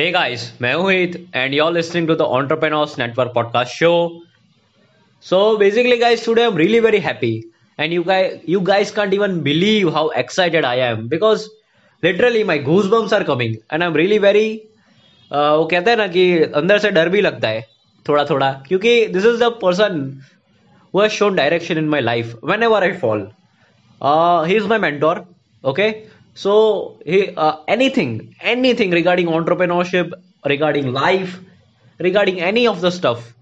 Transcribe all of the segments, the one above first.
हे guys मैं हूँ and you are listening to the entrepreneurs network podcast show so basically guys today I am really very happy and you guys you guys can't even believe how excited I am because literally my goosebumps are coming and I am really very वो कहते हैं ना कि अंदर से डर भी लगता है थोड़ा थोड़ा क्योंकि this is the person who shown direction in my life whenever I fall he is my mentor okay? So uh, anything, anything regarding entrepreneurship, regarding life, regarding any of the stuff.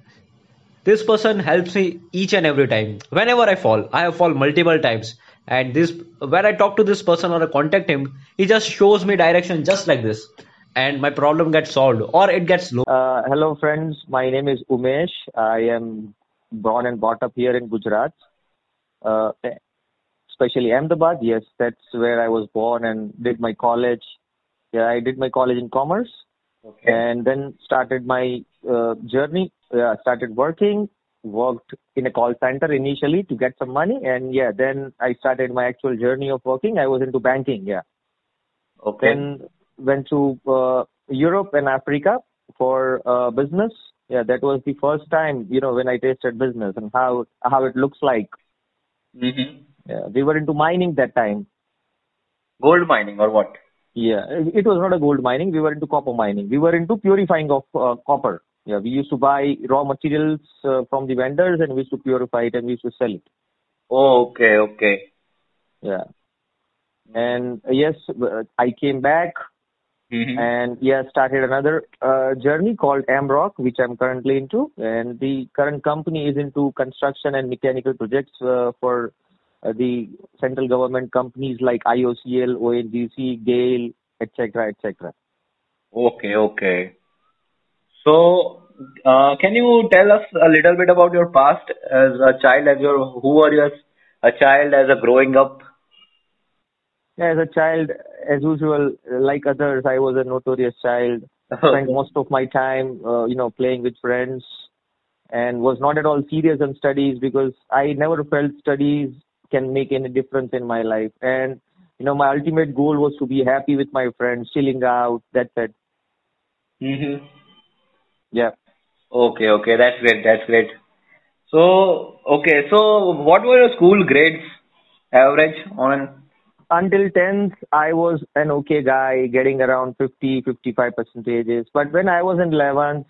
This person helps me each and every time. Whenever I fall, I have fall multiple times, and this when I talk to this person or I contact him, he just shows me direction just like this, and my problem gets solved or it gets low. Uh, hello, friends. My name is Umesh. I am born and brought up here in Gujarat, uh, especially Ahmedabad. Yes, that's where I was born and did my college. Yeah, I did my college in commerce, Okay. and then started my uh, journey. Started working. Worked in a call center initially to get some money, and yeah, then I started my actual journey of working. I was into banking. Yeah. Okay. Then went to uh, Europe and Africa for uh, business. Yeah, that was the first time, you know, when I tasted business and how how it looks like. hmm Yeah, we were into mining that time. Gold mining or what? Yeah, it was not a gold mining. We were into copper mining. We were into purifying of uh, copper. Yeah, we used to buy raw materials uh, from the vendors and we used to purify it and we used to sell it. Oh, okay, okay. Yeah, and uh, yes, uh, I came back hmm and yeah, started another uh, journey called AmRock, which I'm currently into. And the current company is into construction and mechanical projects uh, for the central government companies like IOCL, ONGC, GAIL, etc., etc. Okay, okay. So, uh, can you tell us a little bit about your past as a child, as your who were you as a child, as a growing up? Yeah, as a child, as usual, like others, I was a notorious child. Spent most of my time, uh, you know, playing with friends, and was not at all serious on studies because I never felt studies can make any difference in my life. And you know, my ultimate goal was to be happy with my friends, chilling out. That's it. hmm Yeah. Okay, okay. That's great. That's great. So, okay. So, what were your school grades? Average on? Until 10th, I was an okay guy, getting around 50, 55 percentages. But when I was in 11th,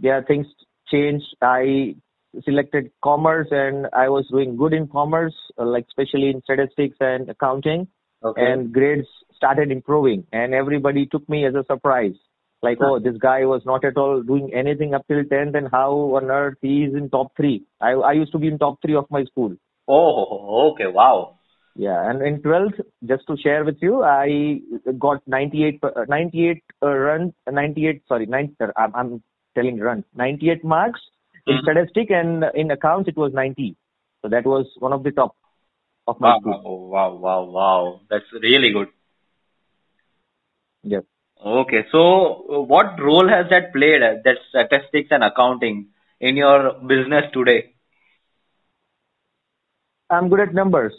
yeah, things changed. I selected commerce and I was doing good in commerce, like especially in statistics and accounting. Okay. and grades started improving and everybody took me as a surprise like oh this guy was not at all doing anything up till 10th and how on earth he is in top 3 i i used to be in top 3 of my school Oh, okay. Wow. yeah and in 12th just to share with you i got 98 per- uh, 98 uh, runs 98 sorry 9 uh, I'm, I'm telling runs 98 marks in statistic and in accounts it was 90 so that was one of the top of my Wow, school wow, wow, wow. That's really good. yeah Okay, so what role has that played, uh, that statistics and accounting, in your business today? I'm good at numbers.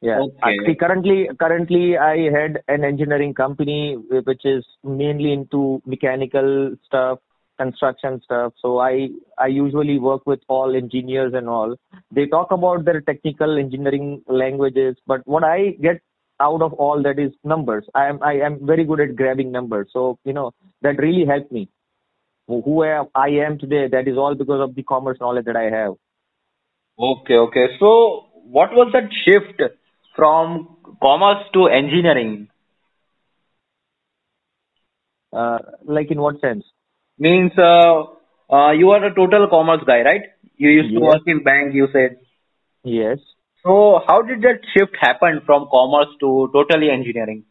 Yeah. Okay. See, currently, currently I had an engineering company which is mainly into mechanical stuff, construction stuff. So I I usually work with all engineers and all. They talk about their technical engineering languages, but what I get out of all that is numbers. I am I am very good at grabbing numbers. So you know that really helped me. Who I am I am today, that is all because of the commerce knowledge that I have. Okay, okay. So what was that shift from commerce to engineering? Uh, like in what sense? Means uh, uh, you are a total commerce guy, right? You used to work in bank, you said. Yes. So how did that shift happen from commerce to totally engineering?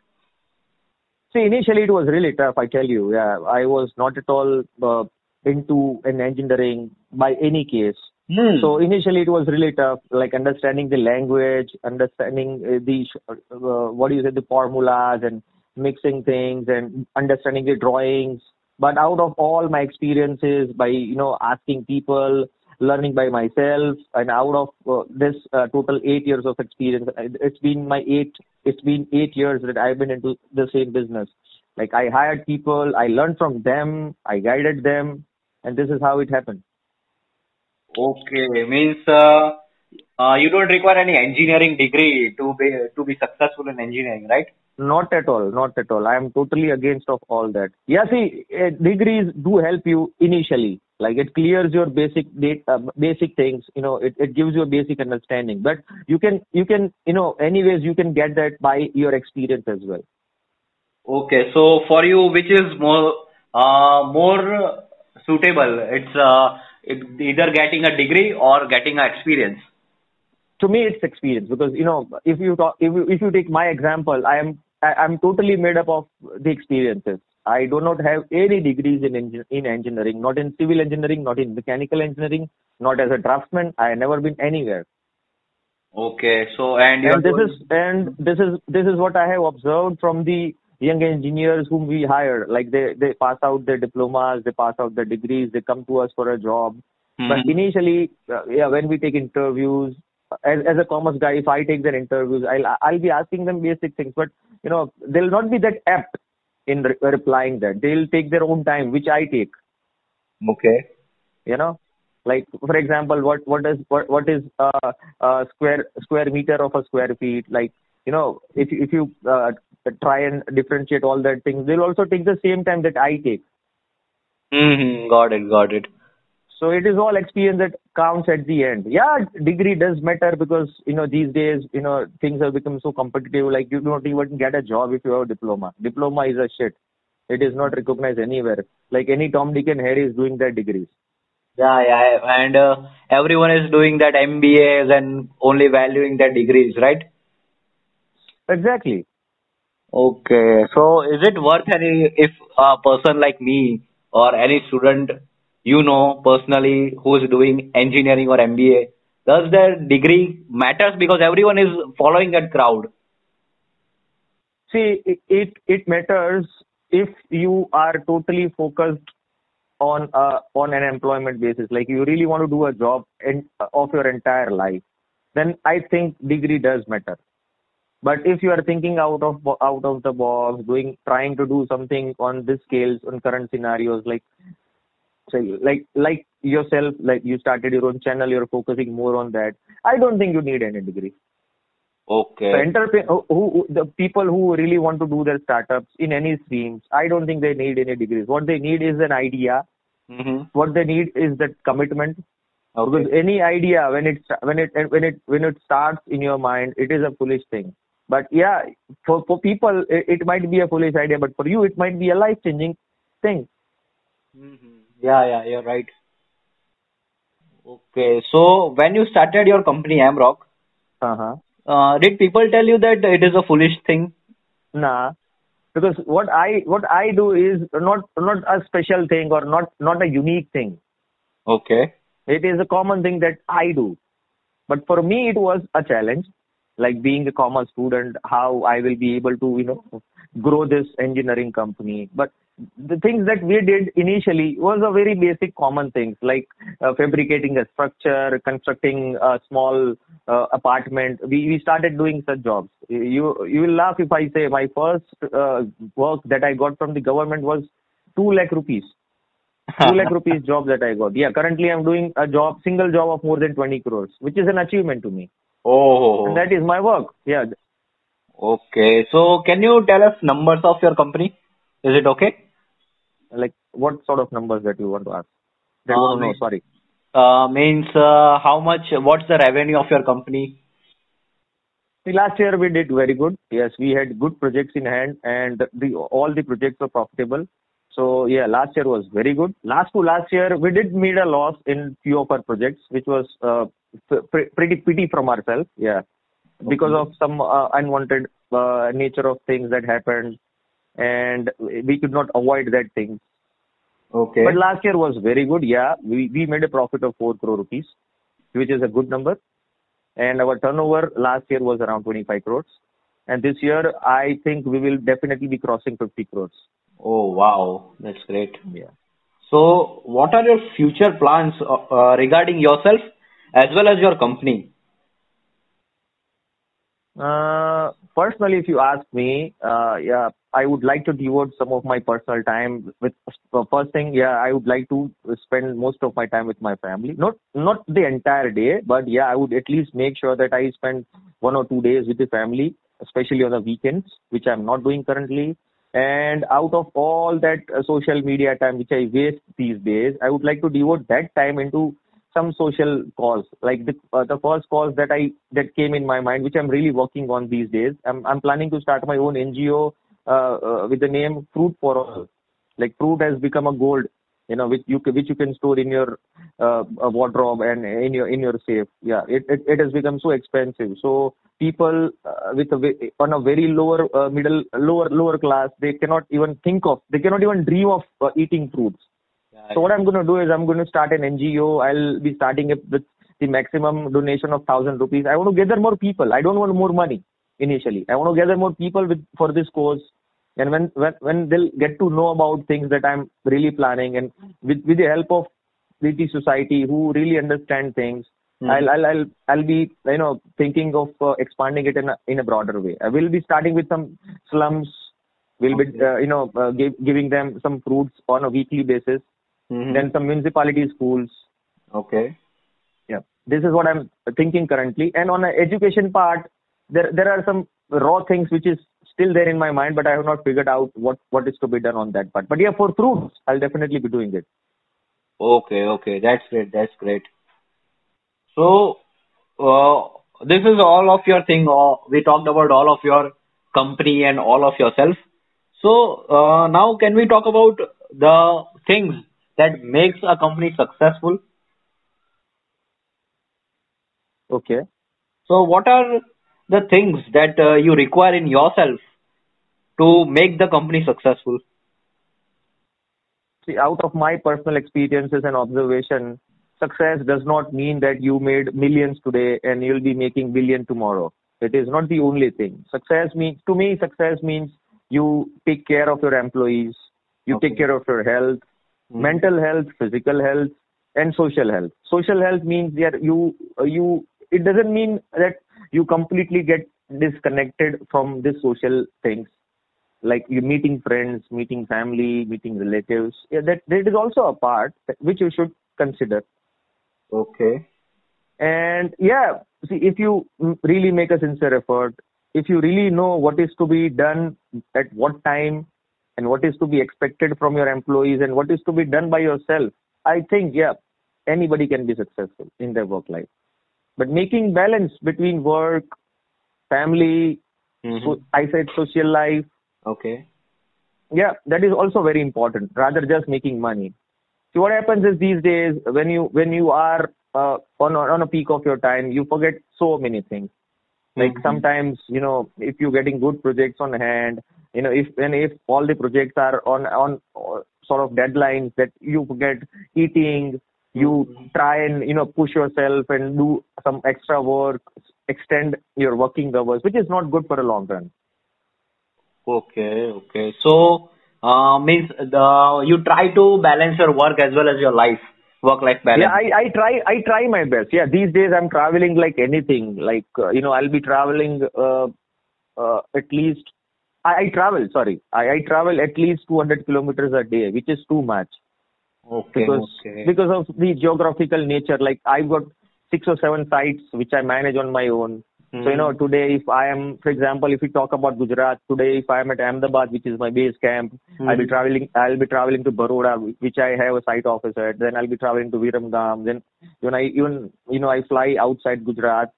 See, initially it was really tough, I tell you. Yeah, I was not at all uh, into an engineering by any case. Hmm. So initially it was really tough, like understanding the language, understanding uh, the uh, what do you say, the formulas and mixing things and understanding the drawings. But out of all my experiences, by you know asking people, learning by myself, and out of uh, this uh, total eight years of experience, it's been my eight. It's been eight years that I've been into the same business. Like I hired people, I learned from them, I guided them, and this is how it happened. Okay, means uh, uh, you don't require any engineering degree to be to be successful in engineering, right? Not at all, not at all. I am totally against of all that. Yeah, see, uh, degrees do help you initially. Like it clears your basic data, uh, basic things. You know, it, it gives you a basic understanding. But you can you can you know anyways you can get that by your experience as well. Okay, so for you, which is more uh, more suitable? It's uh, it, either getting a degree or getting an experience. To me, it's experience because you know if you talk, if you, if you take my example, I am I, I'm totally made up of the experiences. I do not have any degrees in in engineering, not in civil engineering, not in mechanical engineering, not as a draftsman. I have never been anywhere. Okay, so and, and this is and this is this is what I have observed from the young engineers whom we hire, like they, they pass out their diplomas, they pass out their degrees, they come to us for a job. Mm-hmm. But initially, uh, yeah, when we take interviews, as, as a commerce guy, if I take their interviews, I'll, I'll be asking them basic things, but you know, they'll not be that apt in re- replying that. They'll take their own time, which I take. Okay. You know, like for example, what what is what what is uh, uh square square meter of a square feet? Like you know, if if you uh, try and differentiate all that things. They'll also take the same time that I take. Mm-hmm. Got it. Got it. So it is all experience that counts at the end. Yeah, degree does matter because you know these days you know things have become so competitive. Like you don't even get a job if you have a diploma. Diploma is a shit. It is not recognized anywhere. Like any Tom, Dick, and Harry is doing their degrees. Yeah, yeah, and uh, everyone is doing that MBAs and only valuing their degrees, right? Exactly. Okay. So is it worth any if a person like me or any student you know personally who is doing engineering or MBA, does their degree matters because everyone is following that crowd? See, it it, it matters if you are totally focused on uh, on an employment basis, like you really want to do a job in, of your entire life, then I think degree does matter. But if you are thinking out of out of the box, doing trying to do something on this scales on current scenarios, like say like like yourself, like you started your own channel, you're focusing more on that. I don't think you need any degree. Okay. So who, who, the people who really want to do their startups in any streams, I don't think they need any degrees. What they need is an idea. Mm-hmm. What they need is that commitment. Okay. Because any idea when it when it when it when it starts in your mind, it is a foolish thing. But yeah, for, for people, it, it might be a foolish idea, but for you, it might be a life changing thing. Mm-hmm. Yeah, yeah, you're right. Okay, so when you started your company, Amrock, uh-huh. uh, did people tell you that it is a foolish thing? Nah, because what I what I do is not not a special thing or not not a unique thing. Okay. It is a common thing that I do, but for me it was a challenge like being a commerce student, how I will be able to, you know, grow this engineering company. But the things that we did initially was a very basic common things like uh, fabricating a structure, constructing a small uh, apartment. We, we started doing such jobs. You, you will laugh if I say my first uh, work that I got from the government was 2 lakh rupees. 2 lakh rupees job that I got. Yeah, currently I'm doing a job, single job of more than 20 crores, which is an achievement to me. Oh. And that is my work. Yeah. Okay. So can you tell us numbers of your company? Is it okay? Like what sort of numbers that you want to ask? That Uh, want to know, sorry. Uh, means uh, how much? What's the revenue of your company? Last year we did very good. Yes, we had good projects in hand and the, all the projects were profitable. So yeah, last year was very good. Last to last year, we did made a loss in few of our projects, which was uh, p- pretty pity from ourselves. Yeah, because Okay. of some uh, unwanted uh, nature of things that happened, and we could not avoid that thing. Okay. But last year was very good. Yeah, we we made a profit of four crore rupees, which is a good number, and our turnover last year was around 25 crores, and this year I think we will definitely be crossing 50 crores. Oh wow, that's great. Yeah. So what are your future plans uh, uh, regarding yourself as well as your company? Uh, personally, if you ask me, uh, yeah, I would like to devote some of my personal time with. Uh, first thing, yeah, I would like to spend most of my time with my family. Not not the entire day, but yeah, I would at least make sure that I spend one or two days with the family, especially on the weekends, which I'm not doing currently. And out of all that uh, social media time which I waste these days, I would like to devote that time into some social cause. Like the uh, the first cause that I that came in my mind, which I'm really working on these days. I'm I'm planning to start my own NGO uh, uh, with the name Fruit for All. Like fruit has become a gold, you know, which you which you can store in your uh, wardrobe and in your in your safe. Yeah, it it, it has become so expensive. So people uh, with a on a very lower uh, middle lower lower class, they cannot even think of, they cannot even dream of uh, eating fruits. So what I'm going to do is I'm going to start an NGO. I'll be starting it with the maximum donation of thousand rupees. I want to gather more people. I don't want more money initially. I want to gather more people with for this cause and when when when they'll get to know about things that i'm really planning and with with the help of the society who really understand things mm. I'll, I'll i'll i'll be you know thinking of uh, expanding it in a, in a broader way i will be starting with some slums we'll okay. be uh, you know uh, give, giving them some fruits on a weekly basis mm-hmm. then some municipality schools okay yeah this is what i'm thinking currently and on the education part there there are some raw things which is still there in my mind, but I have not figured out what what is to be done on that part. But yeah, for fruits, I'll definitely be doing it. Okay, okay, that's great. That's great. So, uh, this is all of your thing. Uh, we talked about all of your company and all of yourself. So uh, now, can we talk about the things that makes a company successful? Okay. So, what are the things that uh, you require in yourself to make the company successful? See, out of my personal experiences and observation, success does not mean that you made millions today and you'll be making billion tomorrow. It is not the only thing. Success means, to me, success means you take care of your employees, you okay. take care of your health, mm-hmm. mental health, physical health, and social health. Social health means that you, you, it doesn't mean that you completely get disconnected from these social things like you meeting friends meeting family meeting relatives yeah, that that is also a part which you should consider okay and yeah see if you really make a sincere effort if you really know what is to be done at what time and what is to be expected from your employees and what is to be done by yourself i think yeah anybody can be successful in their work life but making balance between work, family, mm-hmm. so I said social life. Okay. Yeah, that is also very important. Rather just making money. So what happens is these days when you when you are uh, on on a peak of your time, you forget so many things. Like mm-hmm. sometimes you know if you're getting good projects on hand, you know if and if all the projects are on on sort of deadlines that you forget eating, you try and you know push yourself and do some extra work extend your working hours which is not good for a long run. Okay okay. So uh, means the you try to balance your work as well as your life work life balance. Yeah i i try i try my best. Yeah these days i'm traveling like anything. Like uh, you know i'll be traveling uh, uh, at least I, I travel sorry I, I travel at least 200 kilometers a day which is too much Okay. Because okay. because of the geographical nature, like I've got six or seven sites which I manage on my own. Mm-hmm. So you know, today if I am, for example, if we talk about Gujarat, today if I am at Ahmedabad, which is my base camp, mm-hmm. I'll be traveling. I'll be traveling to Baroda, which I have a site office at. Then I'll be traveling to Viramgam. Then when I even you know I fly outside Gujarat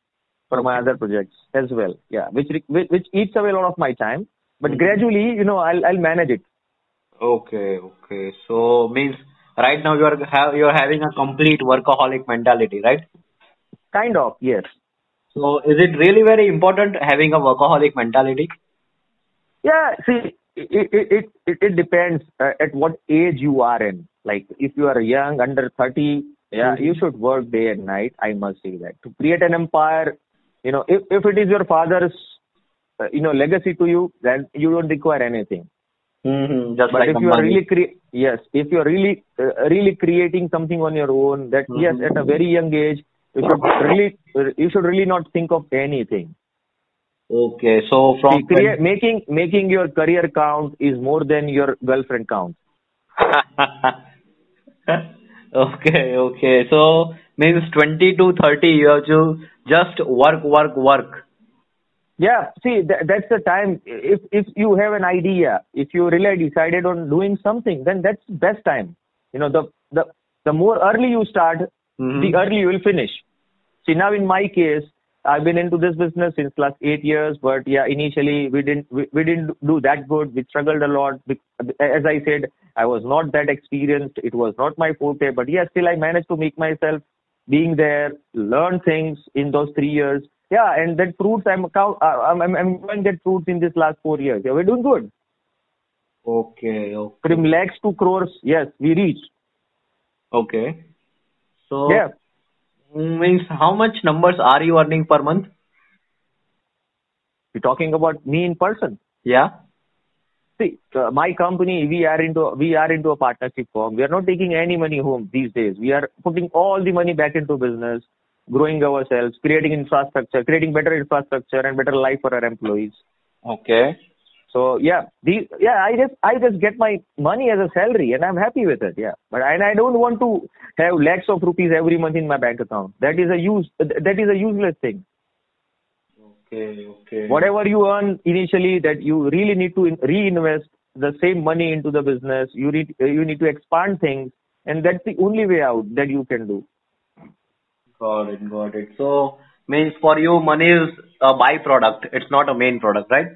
for my other projects as well. Yeah, which which, which eats away a lot of my time. But mm-hmm. gradually, you know, I'll I'll manage it. Okay, okay. So means right now you are have you are having a complete workaholic mentality, right? Kind of, yes. So is it really very important having a workaholic mentality? Yeah, see, it it it, it depends uh, at what age you are in. Like if you are young, under 30, yeah, mm-hmm. you should work day and night. I must say that to create an empire, you know, if if it is your father's, you know, legacy to you, then you don't require anything. Mm-hmm. Just but like if you are really cre- yes, if you are really uh, really creating something on your own, that mm-hmm. yes, at a very young age, you should really you should really not think of anything. Okay, so from See, career, making making your career count is more than your girlfriend count. okay, okay. So means 20 to 30 you have to just work, work, work. Yeah, see, th- that's the time. If if you have an idea, if you really decided on doing something, then that's the best time. You know, the the the more early you start, Mhm. the early you will finish. See, now in my case, I've been into this business since last eight years, but yeah, initially we didn't we, we didn't do that good. We struggled a lot. As I said, I was not that experienced. It was not my forte, but yeah, still I managed to make myself being there, learn things in those three years. Yeah, and that fruits I'm count, uh, I'm I'm I'm enjoying that fruits in this last four years. Yeah, we're doing good. Okay, okay. From lakhs to crores, yes, we reached. Okay. So Yeah. means how much numbers are you earning per month? You're talking about me in person. Yeah. See, uh, my company, we are into we are into a partnership firm. We are not taking any money home these days. We are putting all the money back into business, growing ourselves, creating infrastructure, creating better infrastructure and better life for our employees. Okay. So yeah, the yeah, I just I just get my money as a salary and I'm happy with it. Yeah, but and I don't want to have lakhs of rupees every month in my bank account. That is a use that is a useless thing. Okay, okay. whatever you earn initially that you really need to reinvest the same money into the business you need you need to expand things and that's the only way out that you can do Got it, got it. So means for you money is a byproduct. It's not a main product, right?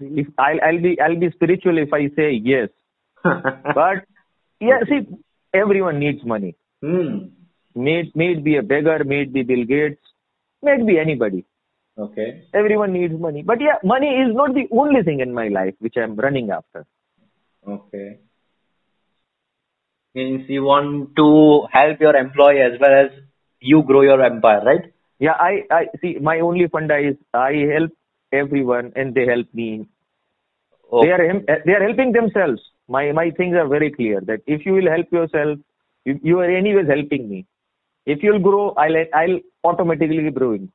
if i'll, I'll be i'll be spiritual if i say yes but yeah see everyone needs money hmm. may, it- may it be a beggar may it be bill gates may it be anybody Okay. everyone needs money but yeah money is not the only thing in my life which i'm running after Okay. Means you want to help your employee as well as you grow your empire, right? Yeah, I, I see. My only funda is I help everyone and they help me. They are they are helping themselves. My my things are very clear that if you will help yourself, you, you are anyways helping me. If you'll grow, I'll I'll automatically be growing.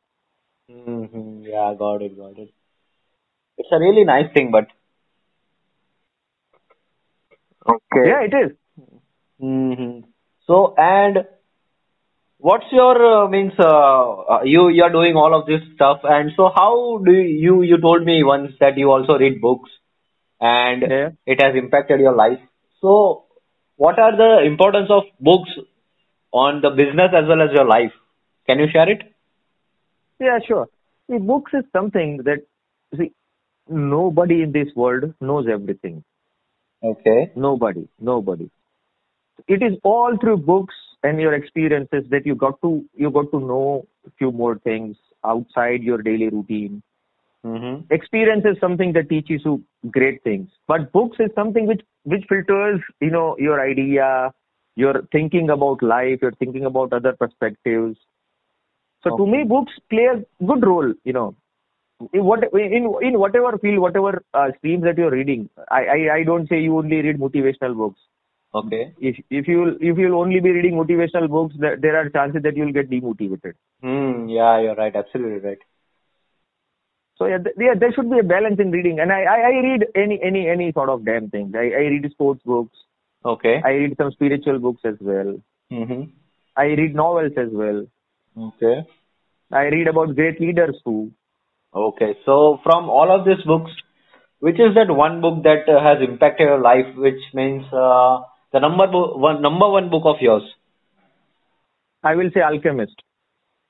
hmm Yeah, got it, got it. It's a really nice thing, but okay. Yeah, it is. Hmm So and what's your uh, means? Uh, uh, you you are doing all of this stuff, and so how do you you told me once that you also read books, and Yeah. it has impacted your life. So what are the importance of books on the business as well as your life? Can you share it? Yeah, sure. See, books is something that see nobody in this world knows everything. Okay. Nobody, nobody. It is all through books and your experiences that you got to you got to know a few more things outside your daily routine. Mm-hmm. Experience is something that teaches you great things, but books is something which which filters you know your idea, your thinking about life, your thinking about other perspectives. So to me, books play a good role. You know, in what in in whatever field, whatever uh, streams that you're reading. I, I I don't say you only read motivational books. Okay. If if you if you'll only be reading motivational books, there, are chances that you'll get demotivated. Hmm. Yeah, you're right. Absolutely right. So yeah, th- yeah, there should be a balance in reading. And I, I, I read any any any sort of damn thing. I, I read sports books. Okay. I read some spiritual books as well. Mm-hmm. I read novels as well. Okay. I read about great leaders too. Okay. So from all of these books, which is that one book that uh, has impacted your life, which means uh, the number one number one book of yours I will say Alchemist.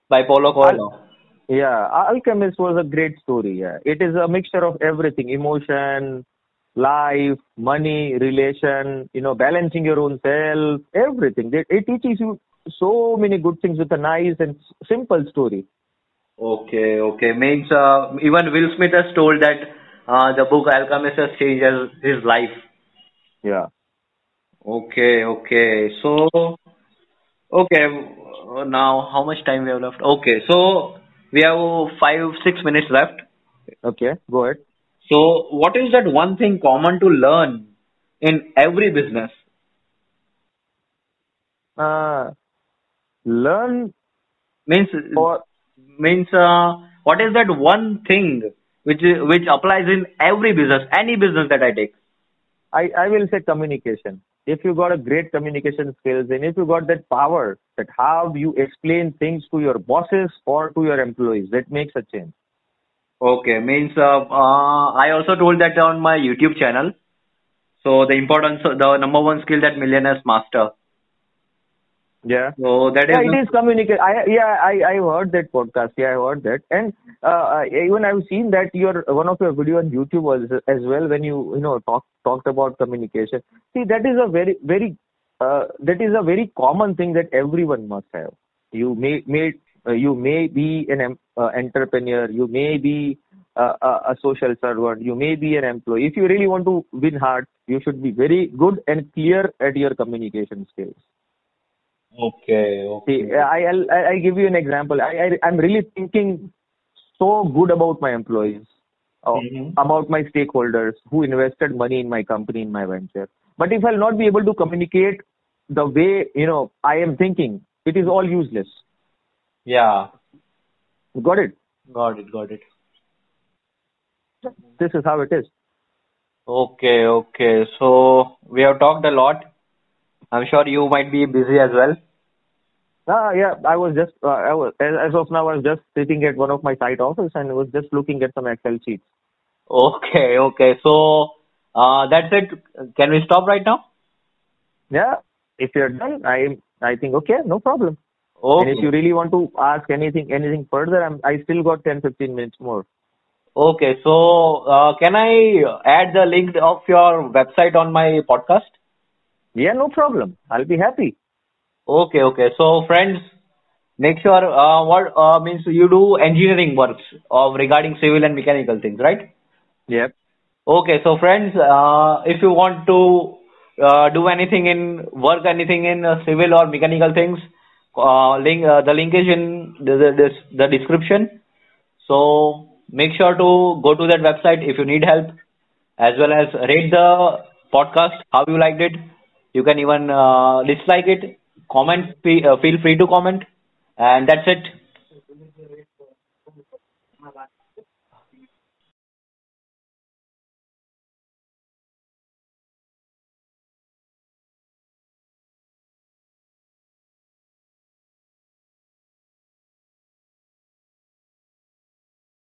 by Paulo Coelho. Yeah, Alchemist was a great story. Yeah, it is a mixture of everything: emotion, life, money, relation. You know, balancing your own self, everything. It, it teaches you so many good things with a nice and simple story. Okay. Okay. Means uh, even Will Smith has told that uh, the book Alchemist has changed his life. Yeah. Okay, okay. So, okay. Now, how much time we have left? Okay, so we have five, six minutes left. Okay. Go ahead. So, what is that one thing common to learn in every business? Uh, learn Means, or means, uh, what is that one thing which is, which applies in every business, any business that I take? I, I will say communication. If you got a great communication skills and if you got that power that how you explain things to your bosses or to your employees, that makes a change. Okay, means uh, uh, I also told that on my YouTube channel. So the importance, the number one skill that millionaires master. Yeah. So that is. Yeah, it is communicate. I yeah, I I heard that podcast. Yeah, I heard that, and uh, even I've seen that your one of your video on YouTube was as well when you you know talk talked about communication. See, that is a very very uh, that is a very common thing that everyone must have. You may may uh, you may be an uh, entrepreneur. You may be uh, a, a social servant. You may be an employee. If you really want to win hearts, you should be very good and clear at your communication skills. Okay. Okay. See, I, I'll, I'll give you an example. I, I, I'm really thinking so good about my employees, uh, Mhm. about my stakeholders who invested money in my company, in my venture. But if I'll not be able to communicate the way, you know, I am thinking, it is all useless. Yeah. Got it? Got it. Got it. This is how it is. Okay. Okay. So we have talked a lot. I'm sure you might be busy as well. Ah, yeah, I was just, uh, I was, as, of now, I was just sitting at one of my site office and was just looking at some Excel sheets. Okay. Okay. So uh, that's it. Can we stop right now? Yeah, if you're done, I, I think, okay, no problem. And if you really want to ask anything, anything further, I'm, I still got 10, 15 minutes more. Okay. So uh, can I add the link of your website on my podcast? Yeah, no problem. I'll be happy. Okay, okay. So friends, make sure uh, what uh, means you do engineering works of regarding civil and mechanical things, right? Yep. Okay, so friends, uh, if you want to uh, do anything in work, anything in uh, civil or mechanical things, uh, link uh, the link is in the, the this- the description. So make sure to go to that website if you need help, as well as rate the podcast how you liked it. You can even uh, dislike it, comment. uh, Feel free to comment, and that's it.